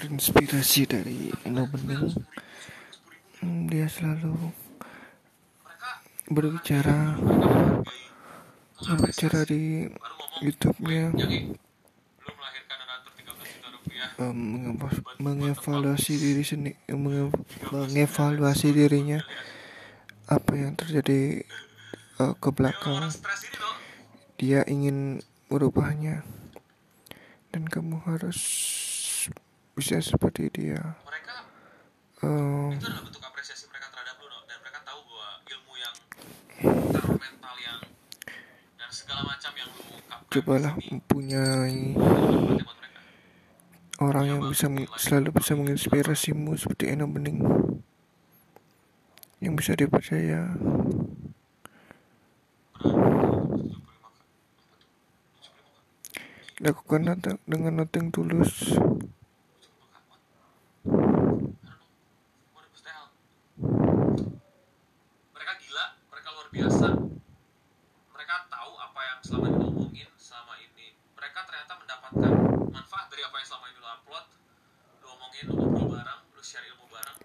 terinspirasi dari Eno Bening hmm, dia selalu berbicara berbicara di YouTube-nya. Um, mengevaluasi diri sendiri mengevaluasi dirinya. Apa yang terjadi uh, ke belakang. Dia ingin merubahnya. Dan kamu harus bisa seperti dia. Uh, itu adalah bentuk apresiasi mereka terhadap lu dan mereka tahu bahwa ilmu yang mental yang dan segala macam yang lu cobalah mempunyai orang yang bisa selalu bisa menginspirasimu seperti Eno Bening. Yang bisa dipercaya lakukan dengan noting tulus mereka gila mereka luar biasa mereka tahu apa yang selama ini ngomongin selama ini mereka ternyata mendapatkan manfaat dari apa yang selama ini lo upload lo omongin lo ngobrol bareng lo share ilmu bareng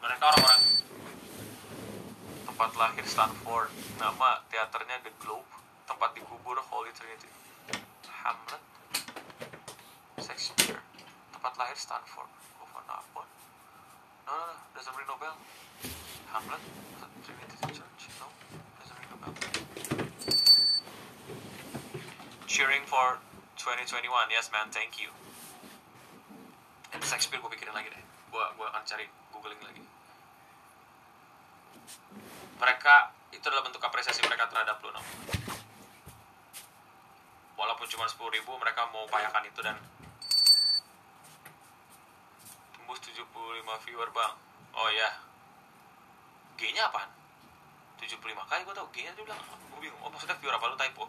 mereka orang-orang tempat lahir Stanford. Nama teaternya The Globe. Tempat dikubur Holy Trinity. Hamlet. Shakespeare. Tempat lahir Stanford. Over Napon no no no. Doesn't ring no bell? Hamlet. Trinity Church. No. Doesn't ring no bell? Cheering for 2021 yes man. Thank you. Shakespeare gue pikirin lagi deh. Gue gue akan cari googling lagi mereka itu adalah bentuk apresiasi mereka terhadap lu no walaupun cuma 10 ribu mereka mau upayakan itu dan tembus 75 viewer bang. Oh ya G nya apaan 75 kali gue tau G nya dia bilang. Gue bingung. Oh maksudnya viewer apa lu? Typo.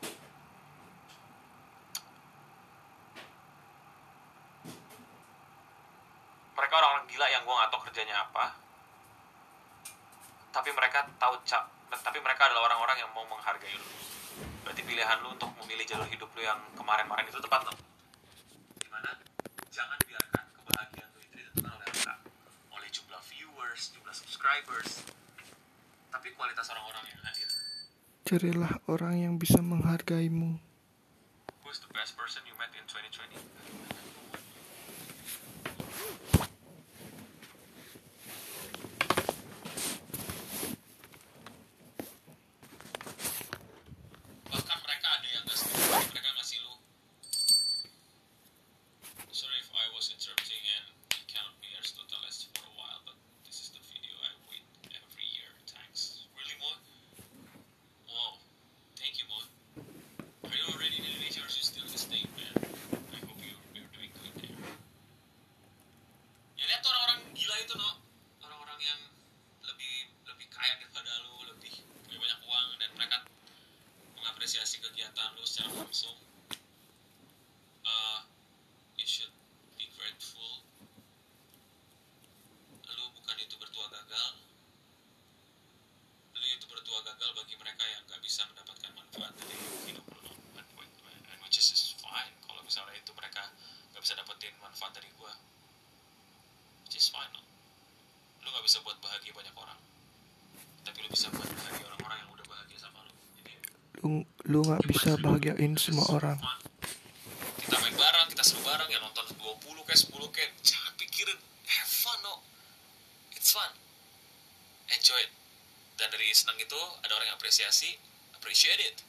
Mereka orang-orang gila yang gue gak tau kerjanya apa mereka tahu cak tapi mereka adalah orang-orang yang mau menghargai lu. Berarti pilihan lu untuk memilih jalur hidup lu yang kemarin-kemarin itu tepat loh di mana jangan biarkan kebahagiaan lu itu ditentukan oleh angka oleh jumlah viewers jumlah subscribers tapi kualitas orang-orang yang hadir. Carilah orang yang bisa menghargaimu. Who's the best person you met in 2020 bahkan mereka ada yang nggak setuju mereka ngasih lu sorry if I was interrupting and it cannot be Aristoteles for a while but this is the video I wait every year thanks really Mo wow thank you Mo are you already in Indonesia or are you still in the state man I hope you're, you're doing good there ya lihat tuh orang-orang gila itu no orang-orang yang lebih lebih kaya daripada lu lebih punya banyak uang dan mereka mengapresiasi kegiatan lu secara langsung uh, you should be grateful lu bukan youtuber tua gagal lu youtuber tua gagal bagi mereka yang gak bisa mendapatkan manfaat dari hidup lu no? and, and which is is fine kalau misalnya itu mereka gak bisa dapetin manfaat dari gua which is fine no? lu gak bisa buat bahagia banyak orang tapi lu bisa buat bahagia orang-orang yang udah bahagia sama lu jadi lu lu nggak bisa bahagiain semua orang. Kita main bareng kita seru bareng ya nonton 20 kayak 10 kayak. Jangan pikirin have fun no. It's fun. Enjoy it. Dan dari senang itu ada orang yang apresiasi appreciate it.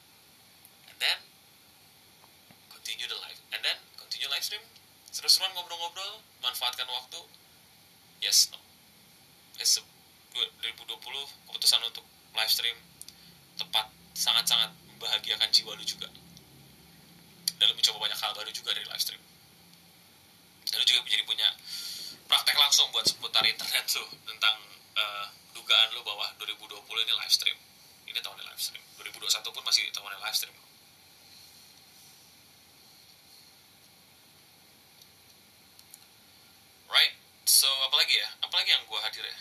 And then continue the live and then continue live stream. Seru-seruan ngobrol-ngobrol manfaatkan waktu. Yes no. It's a- 2020 keputusan untuk live stream tepat sangat-sangat membahagiakan jiwa lu juga dan lu mencoba banyak hal baru juga dari live stream dan lu juga jadi punya langsung buat seputar internet tuh tentang eh, dugaan lu bahwa 2020 ini live stream. Ini tahunnya live stream. 2021 pun masih tahunnya live stream. Right? So, apalagi ya? Apalagi yang gua hadir ya?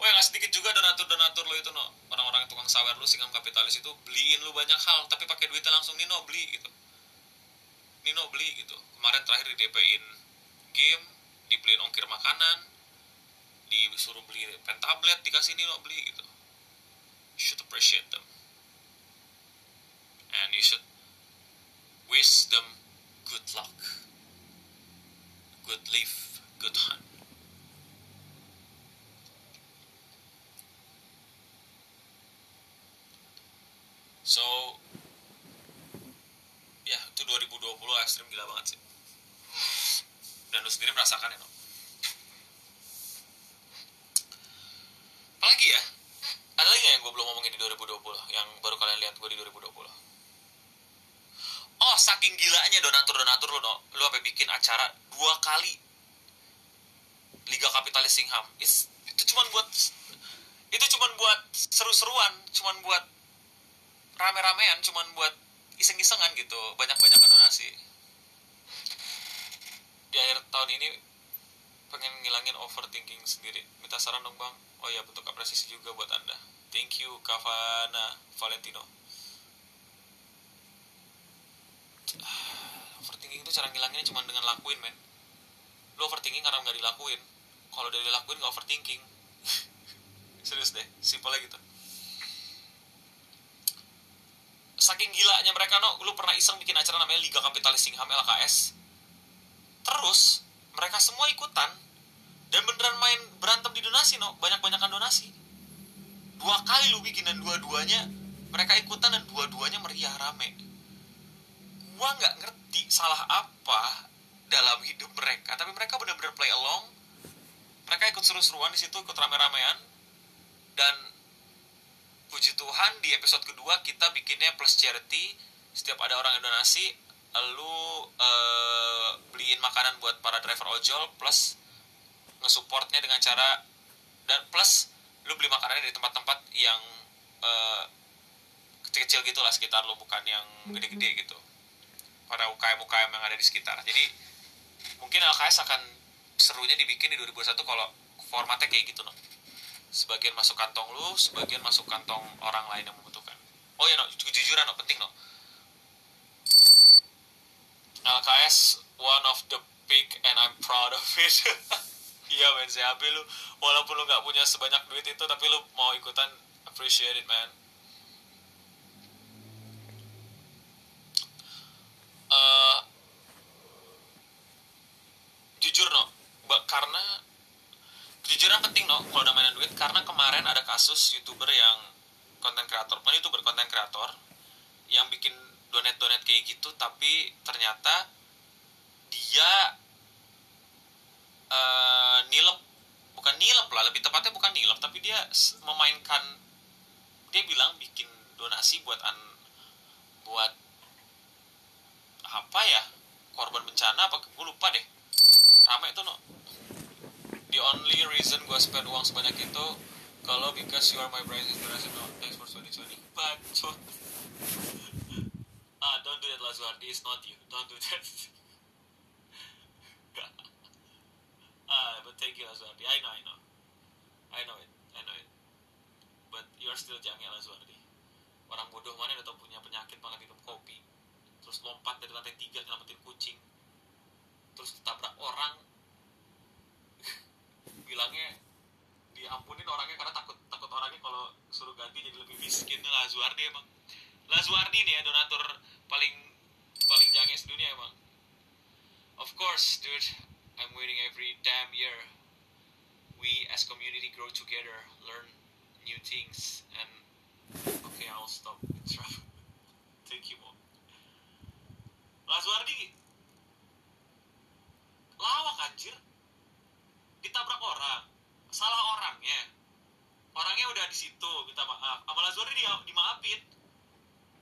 Oh ya nggak sedikit donatur-donatur lo itu no orang-orang tukang sawer lu singam kapitalis itu beliin lu banyak hal tapi pakai duitnya langsung Nino beli gitu. Nino beli gitu. Kemarin terakhir di DP-in game dibeliin ongkir makanan disuruh beli pen tablet dikasih Nino beli gitu. You should appreciate them. And you should wish them good luck. Good life good hunt so ya itu 2020 ekstrim gila banget sih dan lu sendiri merasakan ya no? apalagi ya? Ada lagi yang gue belum ngomongin di 2020 yang baru kalian lihat gue di 2020 oh saking gilanya donatur donatur lo no lu apa bikin acara dua kali Liga Kapitalis Singham? It's- itu cuman buat itu cuman buat seru-seruan cuman buat rame-ramean cuman buat iseng-isengan gitu. Banyak-banyakan donasi di akhir tahun ini pengen ngilangin overthinking sendiri. Minta saran dong bang. Oh ya bentuk apresiasi juga buat anda. Thank you Kavana Valentino. Overthinking itu cara ngilanginnya cuma dengan lakuin men. Lu overthinking karena nggak dilakuin. Kalau udah dilakuin nggak overthinking. Serius deh simpelnya gitu. Saking gilanya mereka no lu pernah iseng bikin acara namanya Liga Kapitalis Singham LKS terus mereka semua ikutan dan beneran main berantem di donasi no banyak banyakan donasi. Dua kali lu bikin dan dua-duanya mereka ikutan dan dua-duanya meriah rame. Gua nggak ngerti salah apa dalam hidup mereka tapi mereka bener-bener play along. Mereka ikut seru-seruan di situ ikut rame-ramean. Dan puji Tuhan di episode kedua kita bikinnya plus charity. Setiap ada orang yang donasi lu eh, beliin makanan buat para driver ojol plus ngesupportnya dengan cara dan plus lu beli makanannya dari tempat-tempat yang eh, kecil-kecil gitu lah sekitar lu bukan yang gede-gede gitu pada UKM-UKM yang ada di sekitar jadi mungkin LKS akan serunya dibikin di 2021 kalau formatnya kayak gitu no sebagian masuk kantong lu, sebagian masuk kantong orang lain yang membutuhkan. Oh ya, no, kejujuran no, penting no. LKS one of the big and I'm proud of it. Iya men, CHB lu, walaupun lu nggak punya sebanyak duit itu, tapi lu mau ikutan, appreciate it man. Eh, jujur no, karena kejujuran penting no kalau udah mainan duit karena kemarin ada kasus youtuber yang konten kreator bukan youtuber konten kreator yang bikin donat donat kayak gitu tapi ternyata dia eh nilep. Bukan nilep lah lebih tepatnya bukan nilep tapi dia memainkan dia bilang bikin donasi buat an buat apa ya? Korban bencana apa gue lupa deh. Rame itu no the only reason gue spend uang sebanyak itu kalau because you are my bride inspiration no thanks for 2020 bacot. Ah don't do that Lazuardi it's not you. Don't do that ah but thank you Lazuardi I know I know. I know it I know it. But you are still jangan Lazuardi orang bodoh mana udah tau punya penyakit malah minum kopi terus lompat dari lantai tiga nyelamatin kucing terus ditabrak orang bilangnya diampunin orangnya karena takut takut orangnya kalau suruh ganti jadi lebih miskin lah Lazuardi emang Lazuardi nih ya donatur paling paling jange sedunia emang of course dude I'm waiting every damn year. We as community grow together learn new things and okay I'll stop. Thank you Mo Lazuardi lawak anjir. Ditabrak orang. Salah orangnya. Orangnya udah di situ minta maaf. Sama Lazuardi dia dimaafin.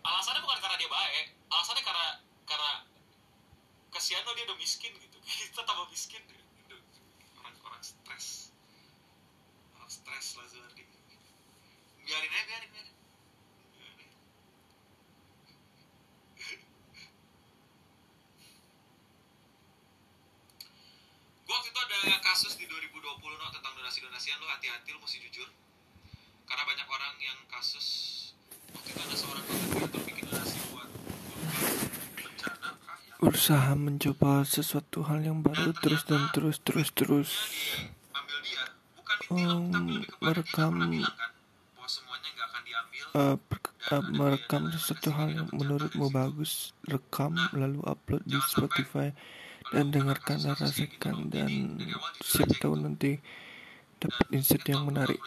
Alasannya bukan karena dia baik. Alasannya karena karena kasihan lo dia udah miskin gitu kita tambah miskin anak stres. Anak stres lah Zuardi biarin aja biarin biarin. Gua waktu itu ada kasus di 2020 no tentang donasi-donasian. Lo hati-hati lo mesti jujur. Karena banyak orang yang kasus waktu itu ada seorang konten creator bikin donasi buat korban bencana kah yang Berusaha mencoba sesuatu hal yang baru terus dan terus terus terus. Um, kita merekam kan uh, per- uh, merekam sesuatu hal yang menurutmu bagus, rekam lalu upload di Spotify dan dengarkan dan rasakan dan siapa tahu nanti dapat insight yang menarik.